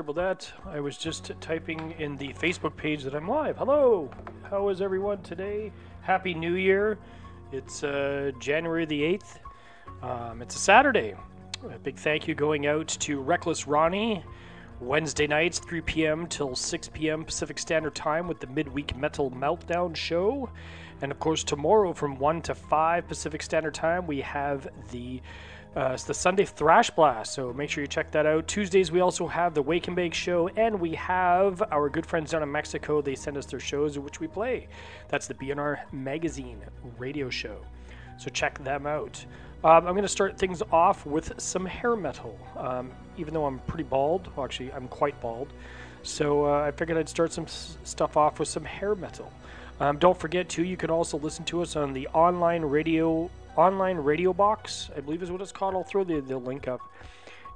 Sorry about that. I was just typing in the Facebook page that I'm live. Hello. How is everyone today? Happy New Year. It's uh, January the 8th. Um, it's a Saturday. A big thank you going out to Reckless Ronnie. Wednesday nights, 3 p.m. till 6 p.m. Pacific Standard Time with the Midweek Metal Meltdown Show. And of course, tomorrow from 1 to 5 Pacific Standard Time, we have the uh, it's the Sunday Thrash Blast, so make sure you check that out. Tuesdays, we also have the Wake and Bake Show, and we have our good friends down in Mexico. They send us their shows, which we play. That's the BNR Magazine radio show. So check them out. Um, I'm going to start things off with some hair metal. Um, even though I'm pretty bald, well, actually, I'm quite bald. So uh, I figured I'd start some s- stuff off with some hair metal. Um, don't forget, too, you can also listen to us on the online radio online radio box, I believe is what it's called. I'll throw the, the link up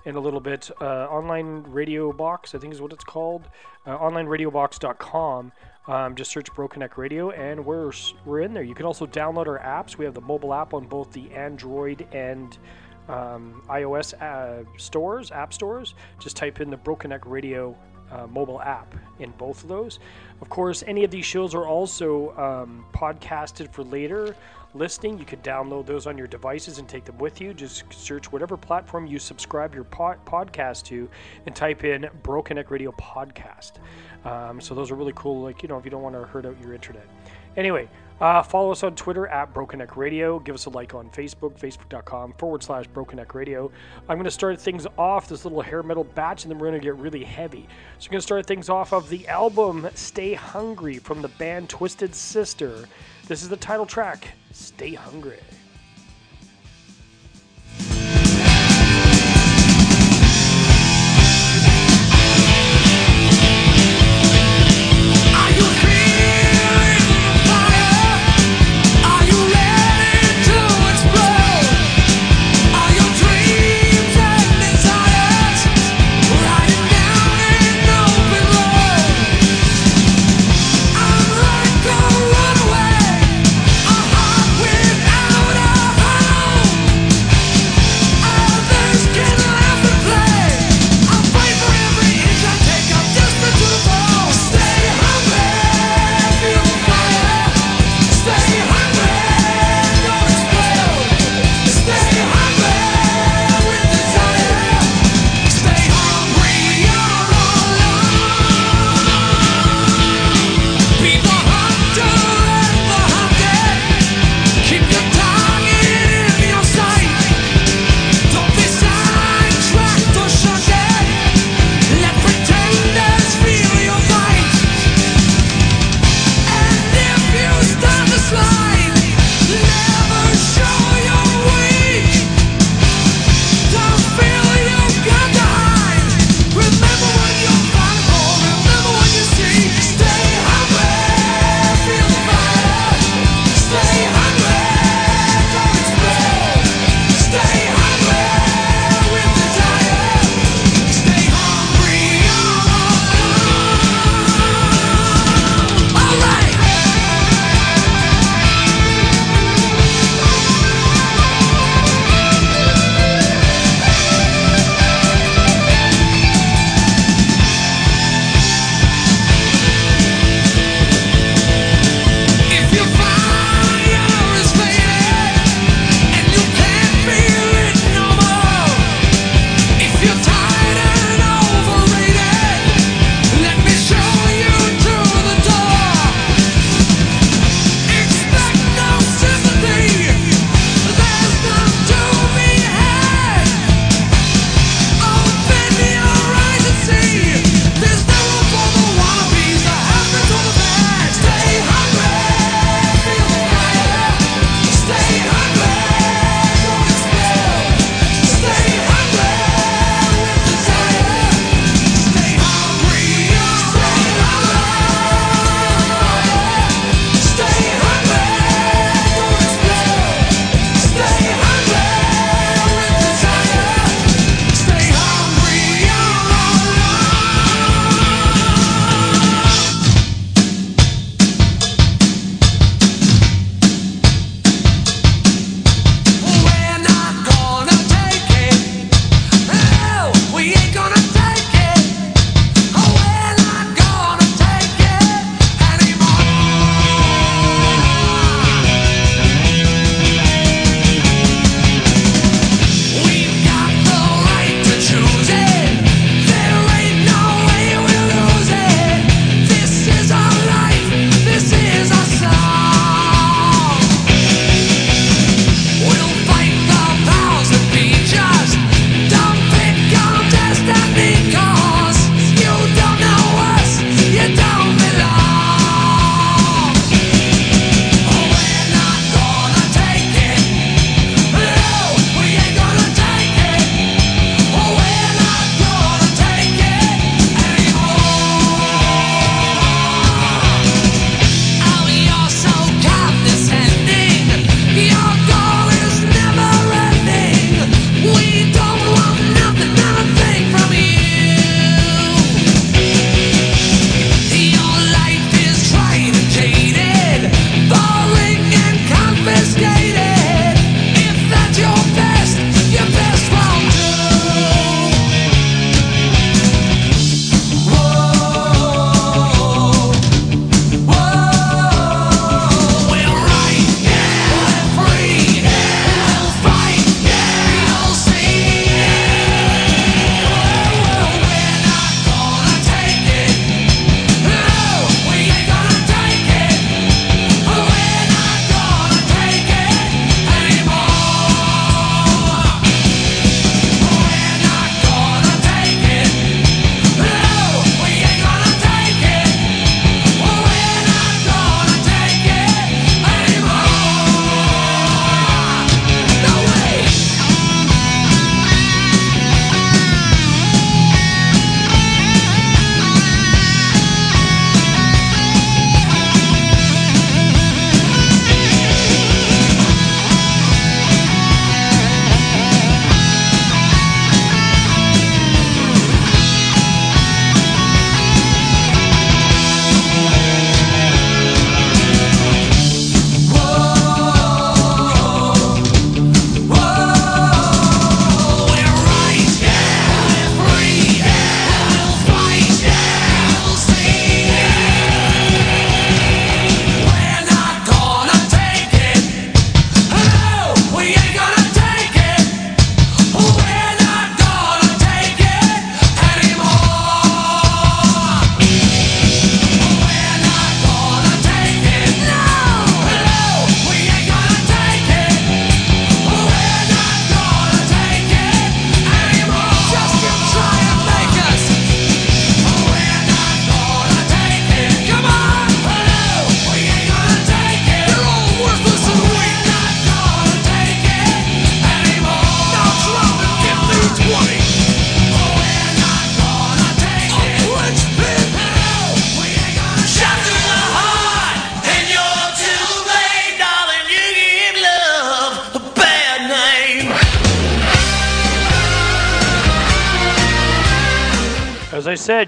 in a little bit. Uh, online radio box, I think is what it's called. Uh, onlineradiobox.com. Um, just search Broken Neck Radio, and we're we're in there. You can also download our apps. We have the mobile app on both the Android and um, iOS uh, stores, app stores. Just type in the Broken Neck Radio uh, mobile app in both of those. Of course, any of these shows are also um, podcasted for later listening. You can download those on your devices and take them with you. Just search whatever platform you subscribe your pod- podcast to and type in Broken Neck Radio Podcast. Um, so those are really cool, like, you know, if you don't want to hurt out your internet. Anyway, uh, follow us on Twitter at Broken Neck Radio. Give us a like on Facebook, facebook.com forward slash Broken Neck Radio. I'm going to start things off this little hair metal batch, and then we're going to get really heavy. So I'm going to start things off of the album Stay Hungry from the band Twisted Sister. This is the title track, Stay Hungry.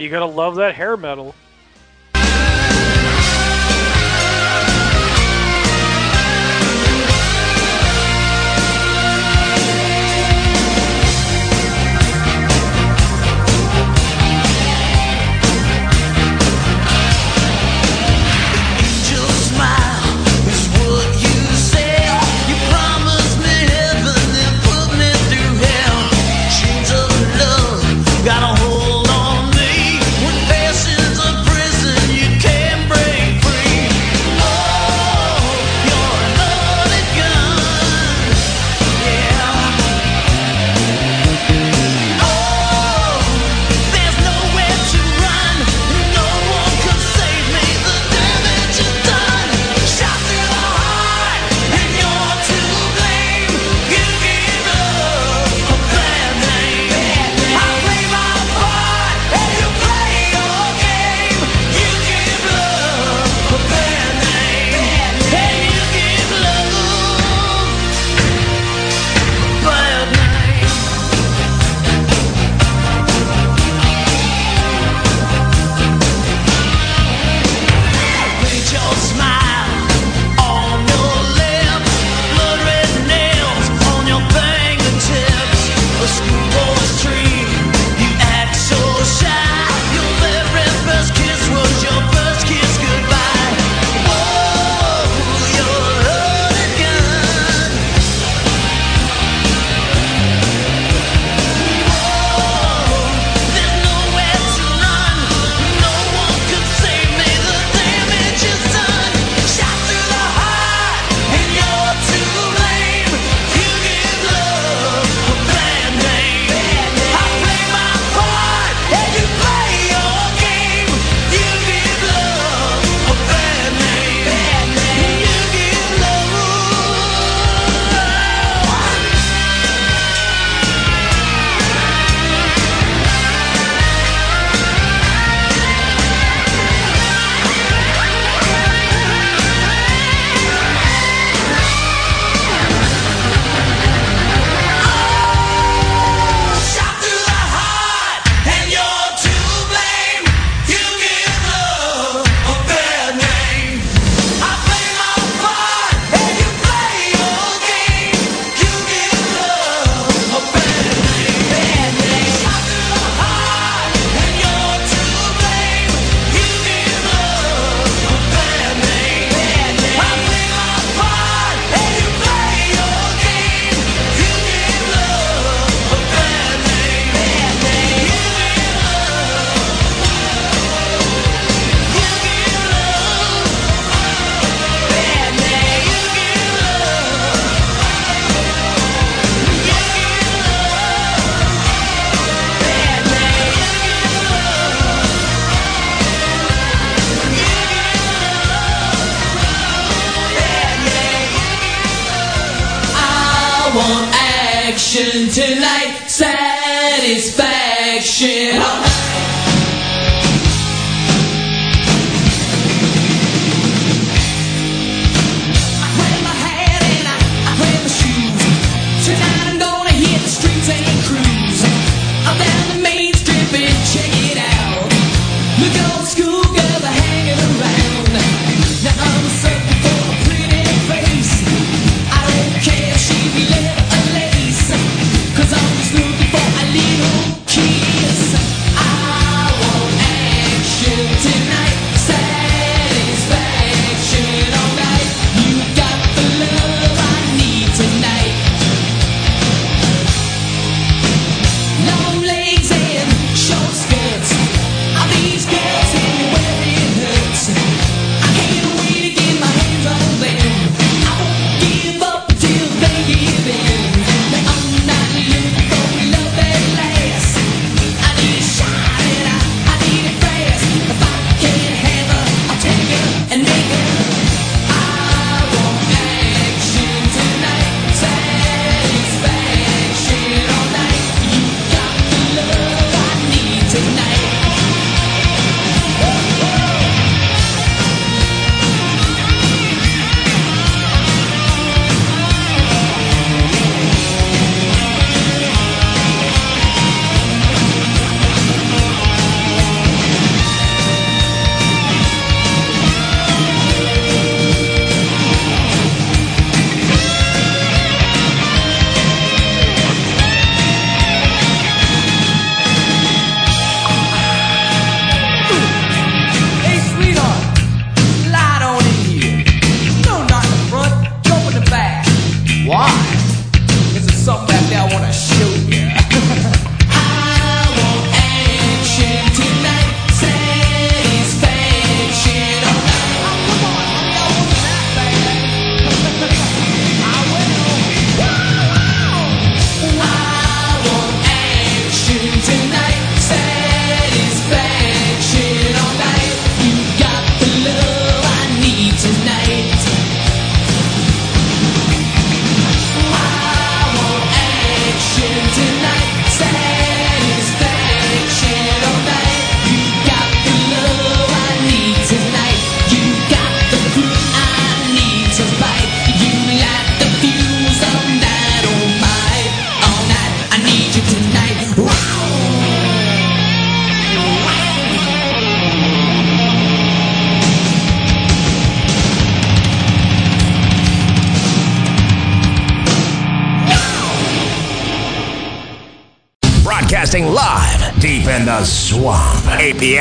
You gotta love that hair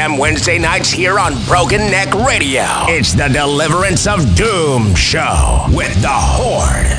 p.m. Wednesday nights here on Broken Neck Radio. It's the Deliverance of Doom show with the Horde.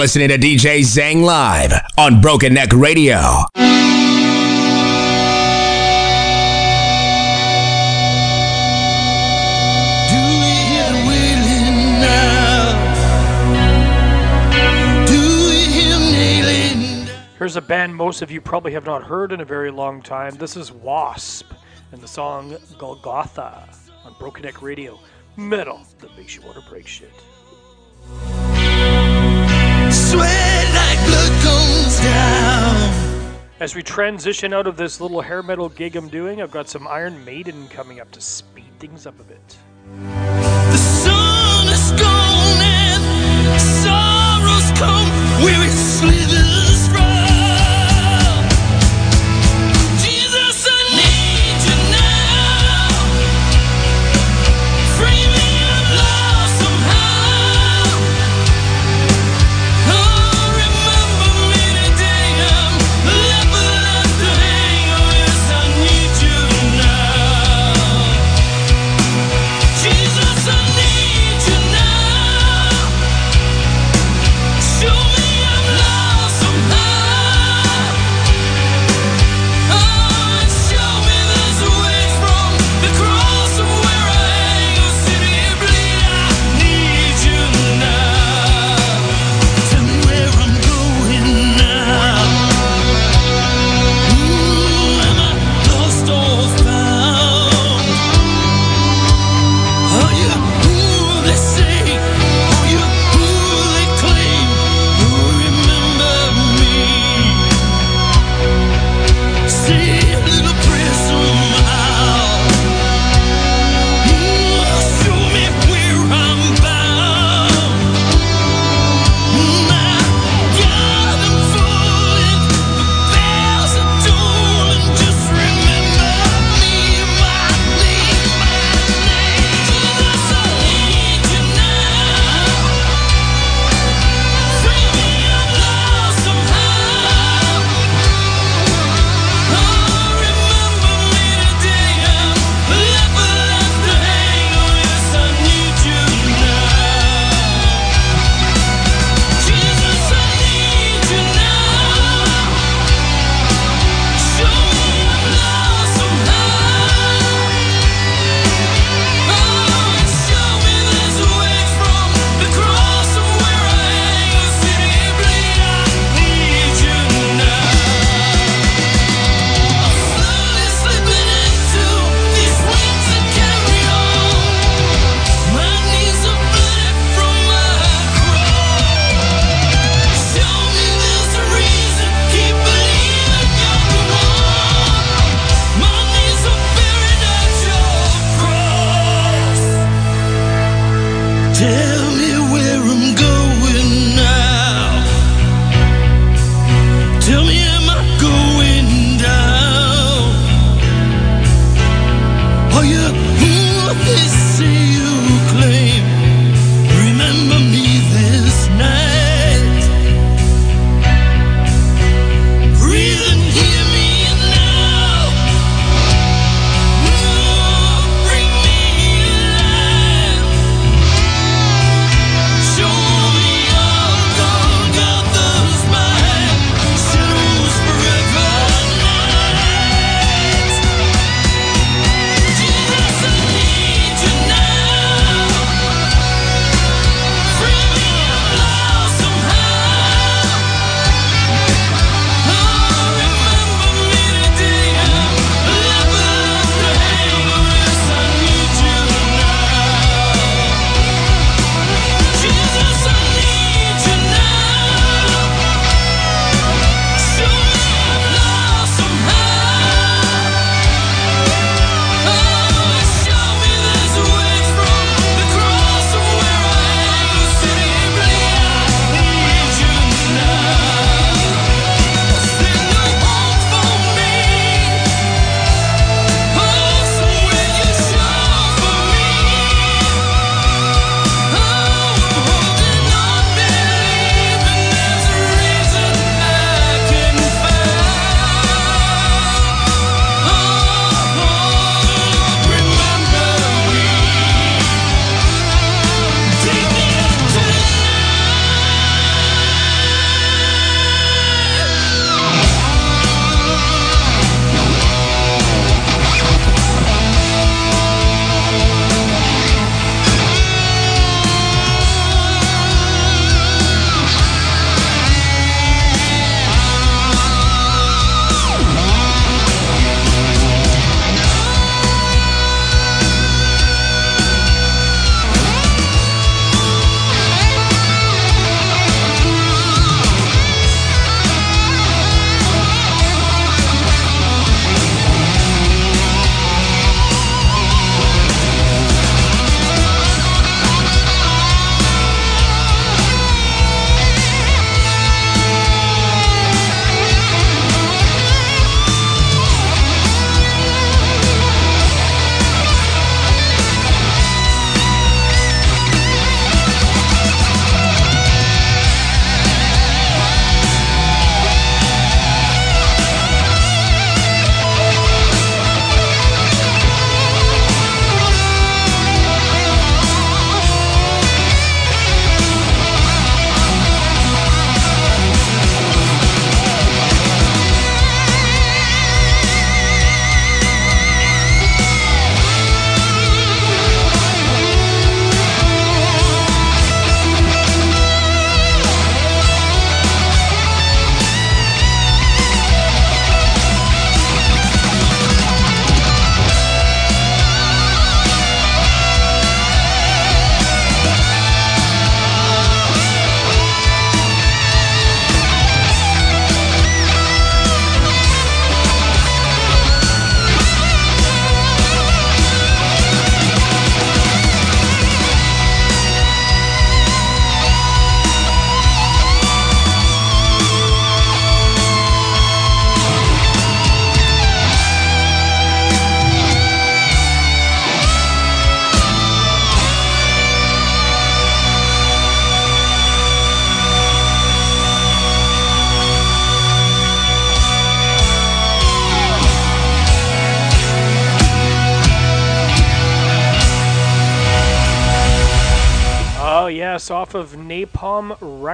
listening to DJ Zang Live on Broken Neck Radio. Here's a band most of you probably have not heard in a very long time. This is Wasp and the song Golgotha on Broken Neck Radio. Metal that makes you want to break shit. As we transition out of this little hair metal gig I'm doing, I've got some Iron Maiden coming up to speed things up a bit. The sun is gone and sorrows come.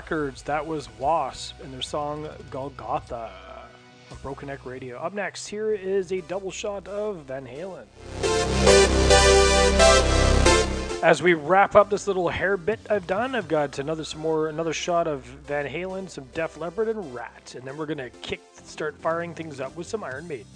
Records. That was Wasp and their song Golgotha on Broken Neck Radio. Up next, here is a double shot of Van Halen. As we wrap up this little hair bit I've done, I've got another some more another shot of Van Halen, some Def Leppard, and Ratt, and then we're gonna kick start firing things up with some Iron Maiden.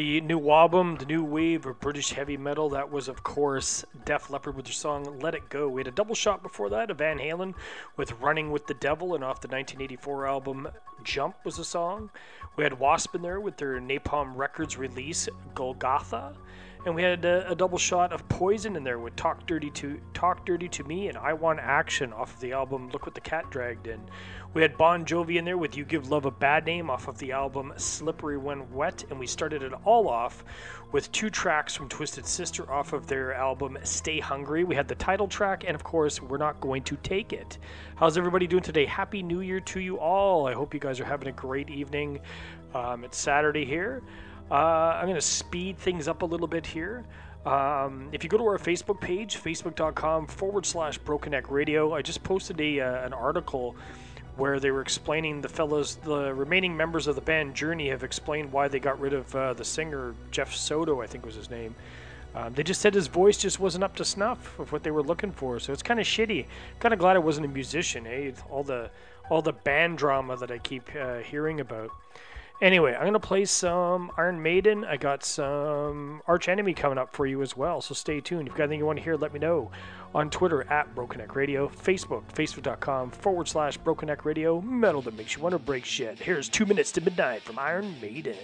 The new album, the new wave of British heavy metal. That was, of course, Def Leppard with their song "Let It Go." We had a double shot before that of Van Halen with "Running with the Devil," and off the 1984 album "Jump" was a song. We had Wasp in there with their Napalm Records release "Golgotha," and we had a, a double shot of Poison in there with "Talk Dirty to Talk Dirty to Me" and "I Want Action" off of the album "Look What the Cat Dragged In." We had Bon Jovi in there with You Give Love a Bad Name off of the album Slippery When Wet, and we started it all off with two tracks from Twisted Sister off of their album Stay Hungry. We had the title track, and of course, We're Not Going to Take It. How's everybody doing today? Happy New Year to you all. I hope you guys are having a great evening. Um, it's Saturday here. Uh, I'm going to speed things up a little bit here. Um, if you go to our Facebook page, facebook.com forward slash Broken Neck Radio, I just posted a, uh, an article where they were explaining the fellows, the remaining members of the band Journey have explained why they got rid of uh, the singer Jeff Soto, I think was his name. Um, they just said his voice just wasn't up to snuff of what they were looking for, so it's kind of shitty. Kind of glad I wasn't a musician, eh? All the all the band drama that I keep uh, hearing about. Anyway, I'm gonna play some Iron Maiden. I got some Arch Enemy coming up for you as well, so stay tuned. If you've got anything you want to hear, let me know on Twitter at Broken Neck Radio, Facebook, facebook.com forward slash Broken Neck Radio, metal that makes you want to break shit. Here's Two Minutes to Midnight from Iron Maiden.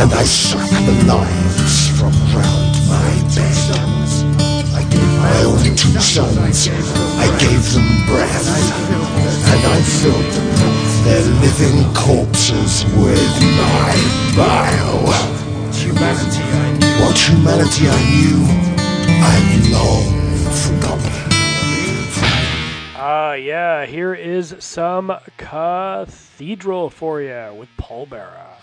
And I suck the lives from round my bed. I gave my only two sons, I gave them breath. And I filled their living corpses with my bile. Humanity I knew. What humanity I knew, I've long forgotten. Ah, yeah, here is some Cathedral for you with Pallbearer.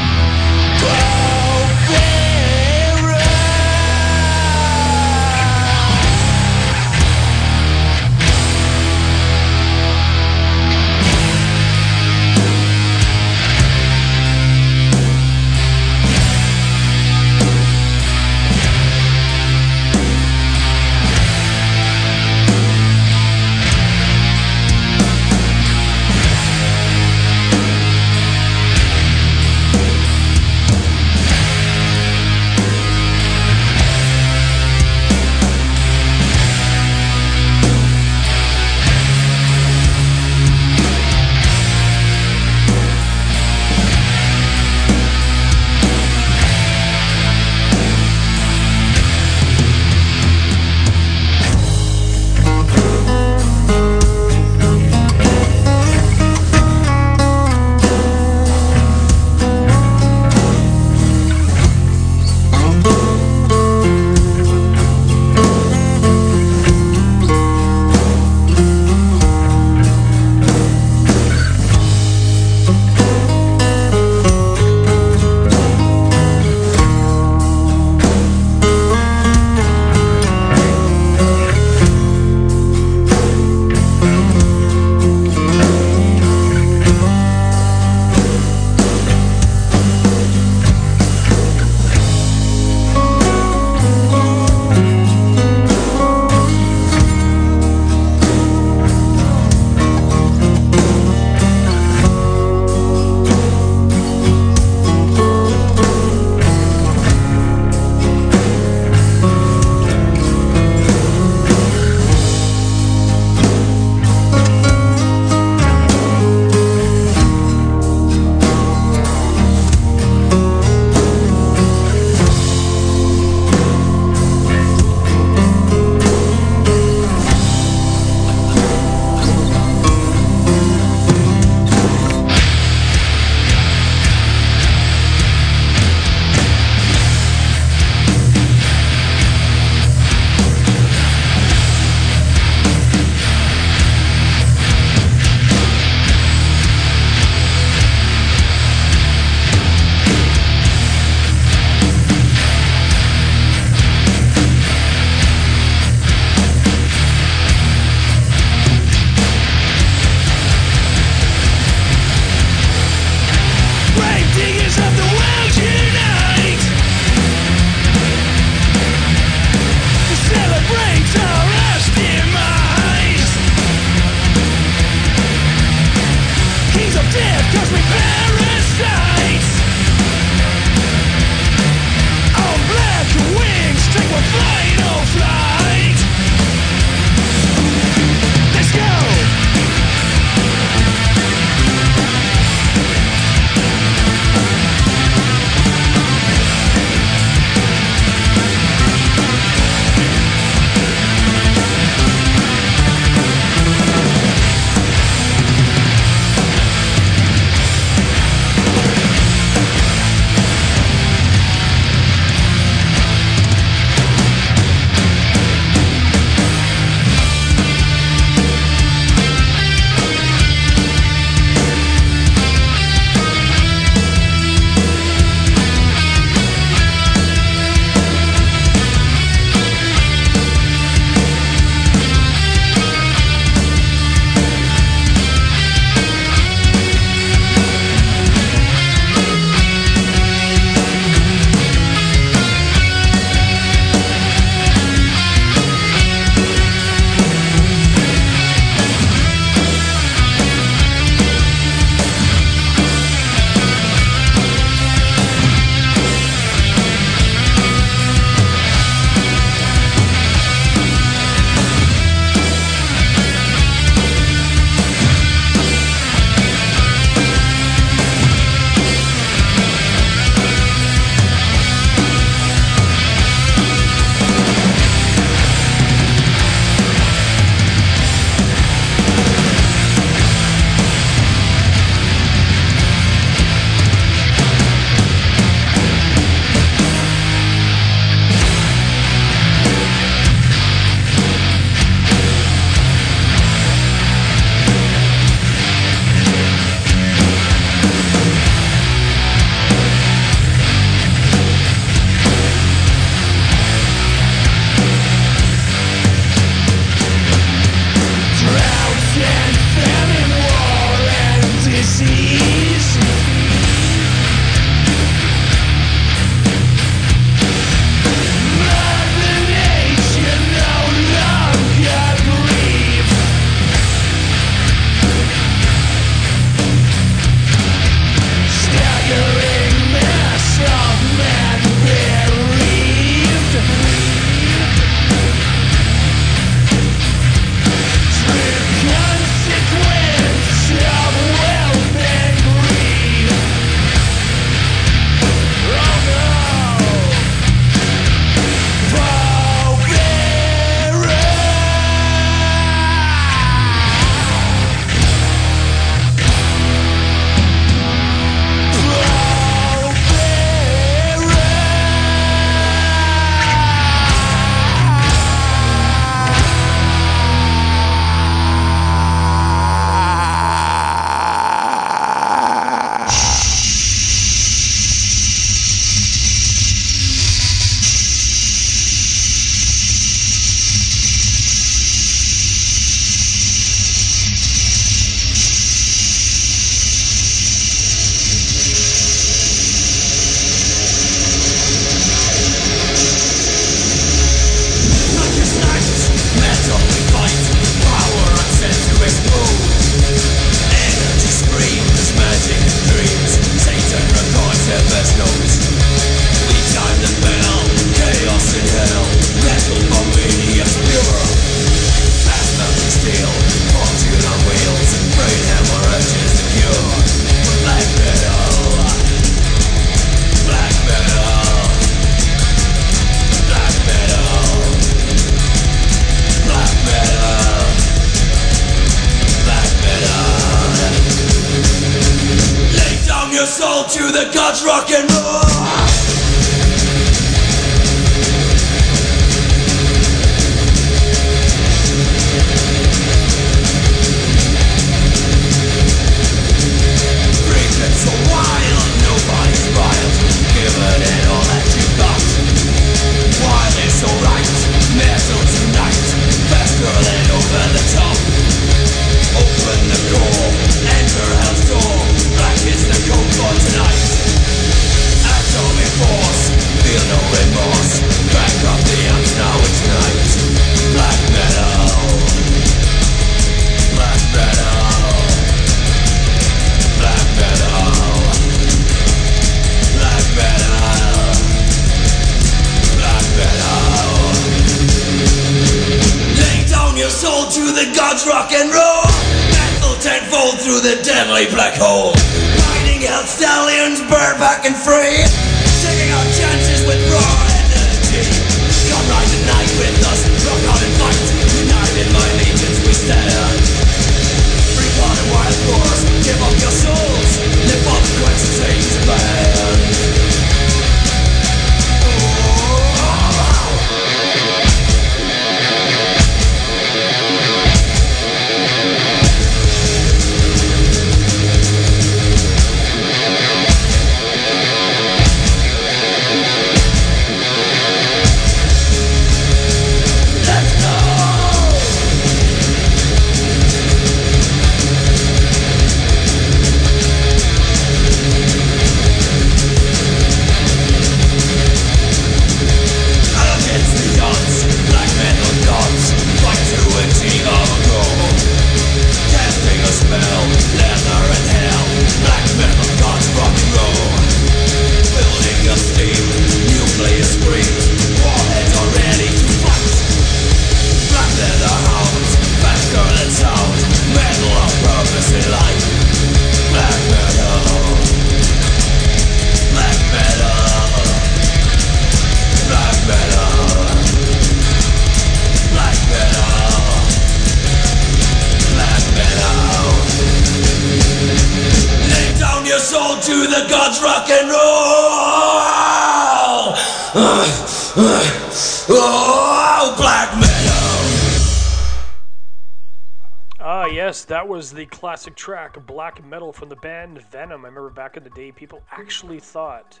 Track, Black Metal from the band Venom. I remember back in the day, people actually thought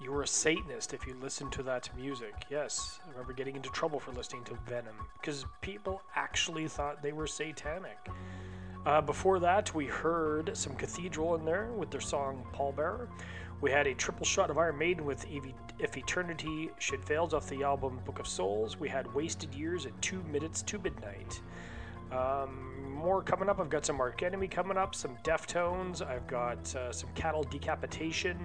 you were a Satanist if you listened to that music. Yes, I remember getting into trouble for listening to Venom because people actually thought they were satanic. Uh, before that, we heard some Cathedral in there with their song Pallbearer. We had a triple shot of Iron Maiden with If Eternity Should Fails off the album Book of Souls. We had Wasted Years at 2 Minutes to Midnight. Um, more coming up. I've got some Arch Enemy coming up, some Deftones. I've got uh, some Cattle Decapitation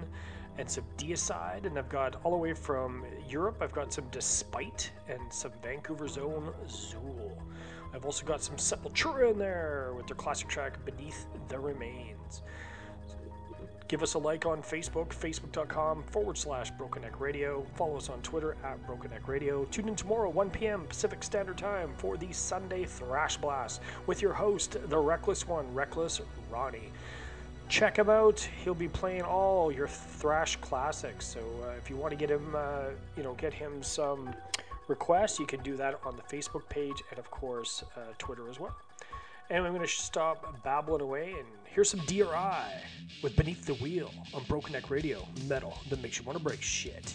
and some Deicide. And I've got all the way from Europe, I've got some Despite and some Vancouver's own Zool. I've also got some Sepultura in there with their classic track Beneath the Remains. Give us a like on Facebook, facebook.com forward slash Broken Neck Radio. Follow us on Twitter at Broken Neck Radio. Tune in tomorrow, 1 p.m. Pacific Standard Time for the Sunday Thrash Blast with your host, the Reckless One, Reckless Ronnie. Check him out. He'll be playing all your thrash classics. So uh, if you want to get him, uh, you know, get him some requests, you can do that on the Facebook page and, of course, uh, Twitter as well. And I'm going to stop babbling away and here's some DRI with Beneath the Wheel on Broken Neck Radio. Metal that makes you want to break shit.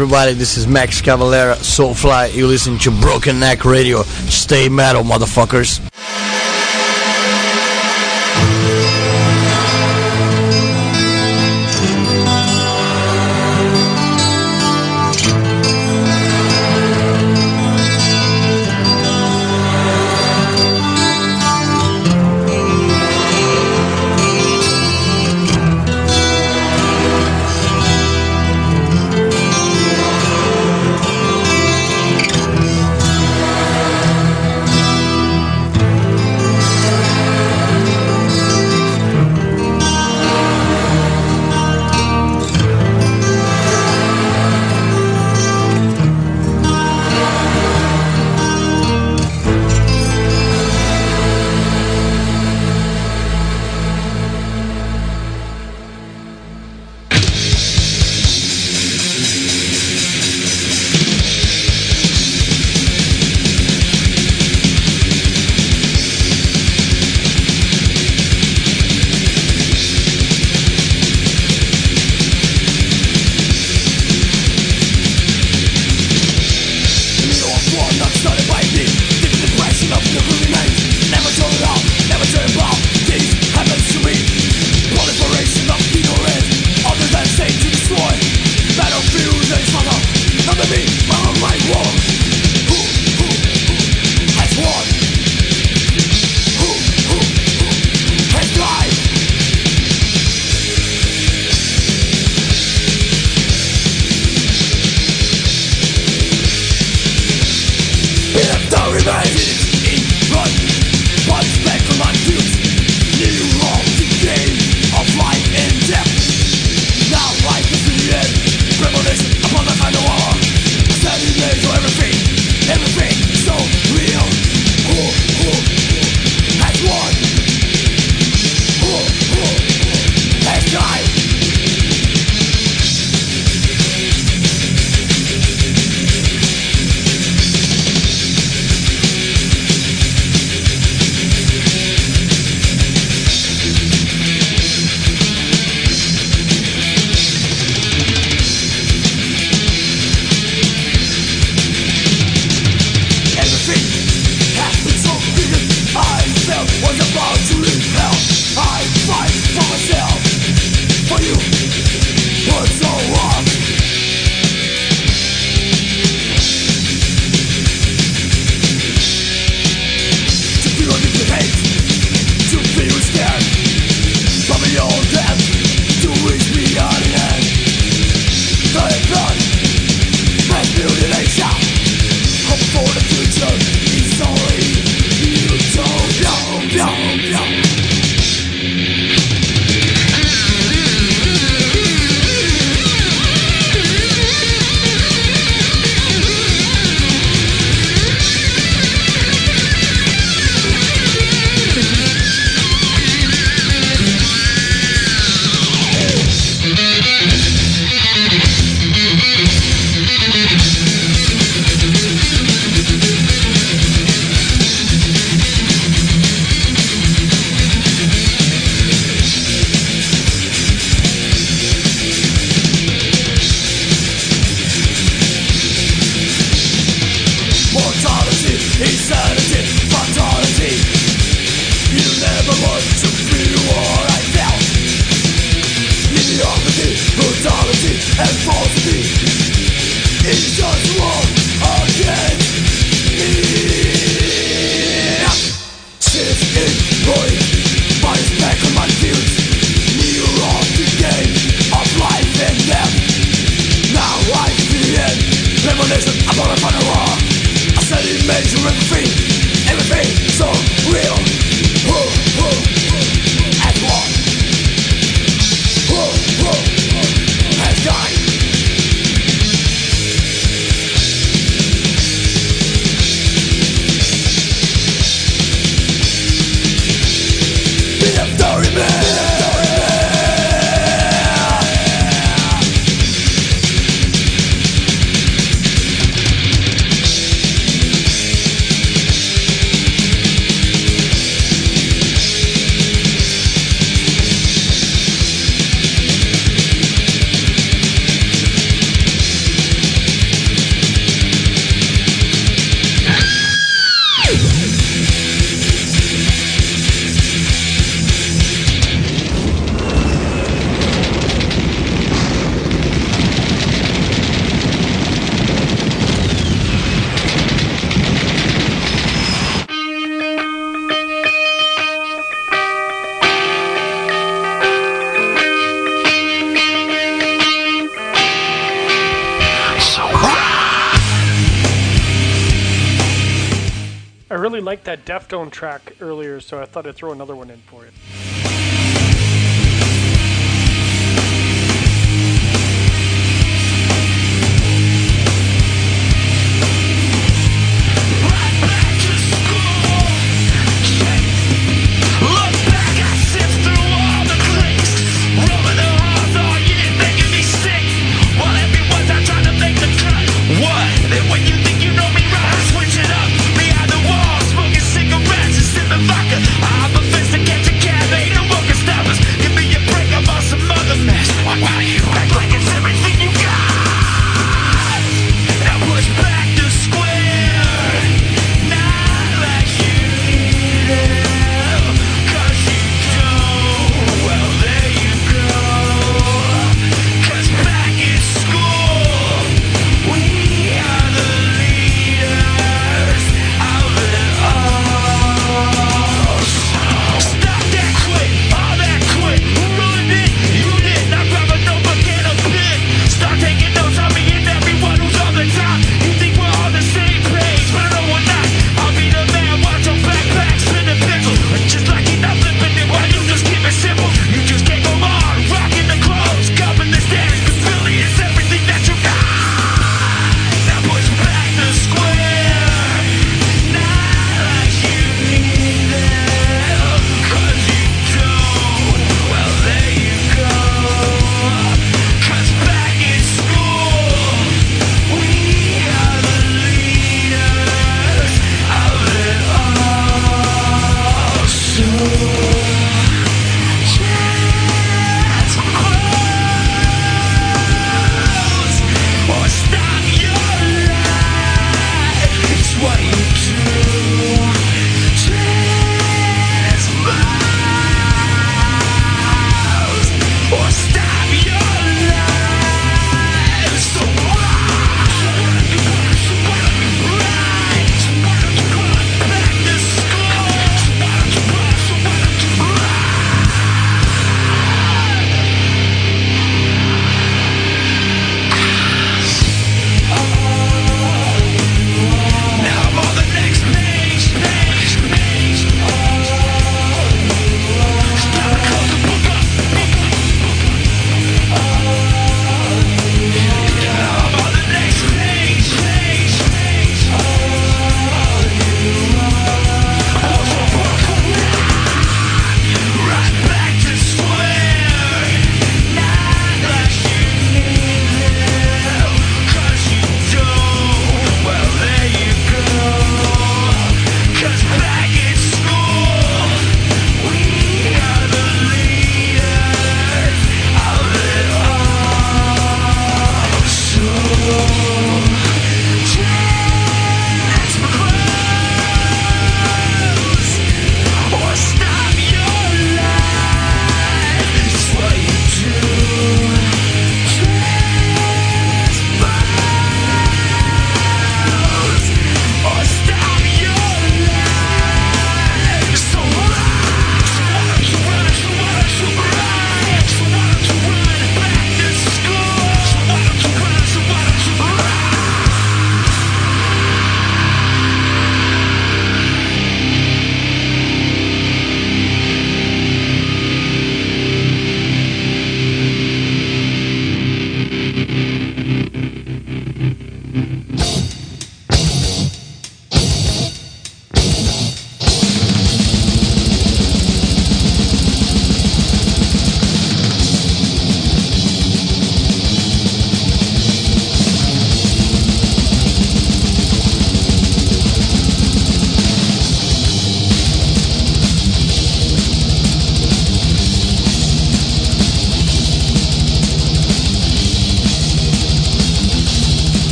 Everybody. This is Max Cavalera, Soulfly. You listen to Broken Neck Radio. Stay metal, motherfuckers. left on track earlier, so I thought I'd throw another one in for you.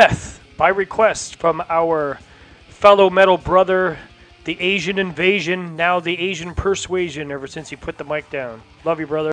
Opeth by request from our fellow metal brother, the Asian Invasion, now the Asian Persuasion, ever since he put the mic down. Love you, brother.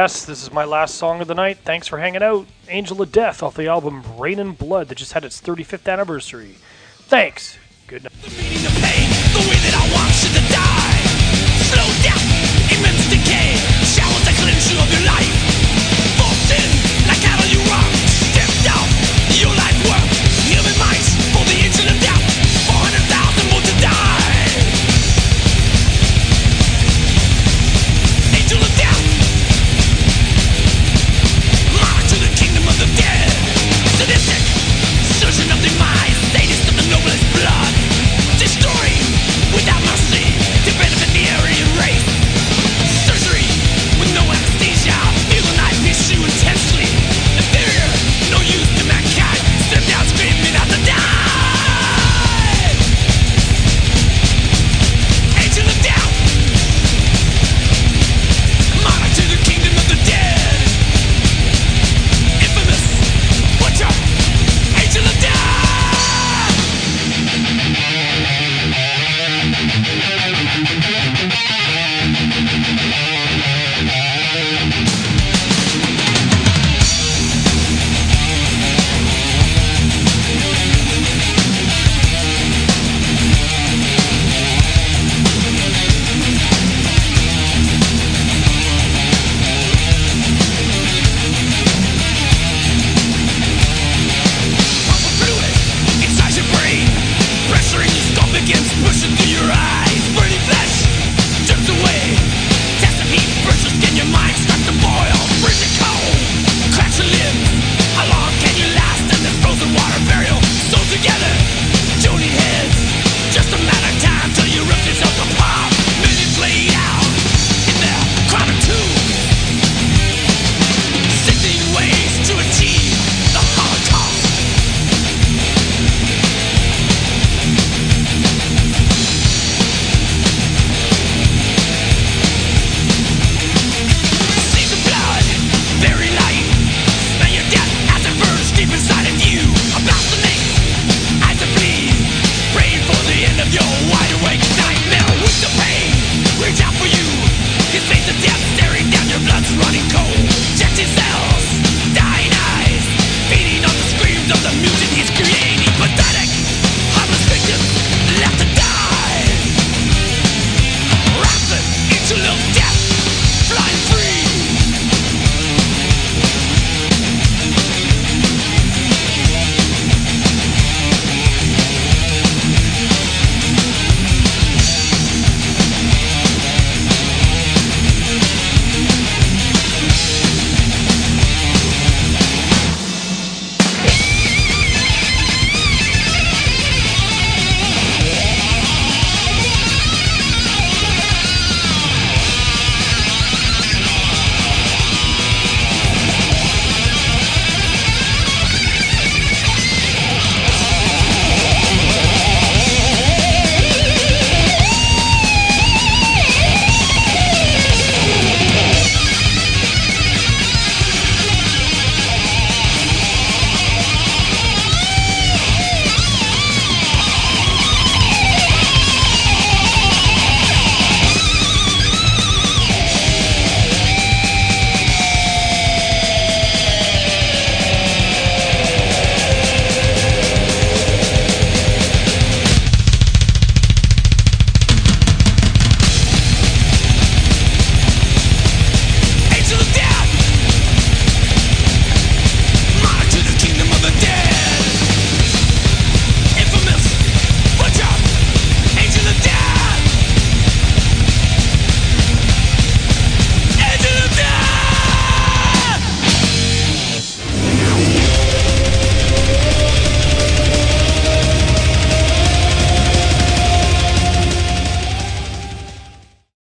yes, this is my last song of the night. Thanks for hanging out. Angel of Death off the album Reign in Blood that just had its 35th anniversary. Thanks. Good night.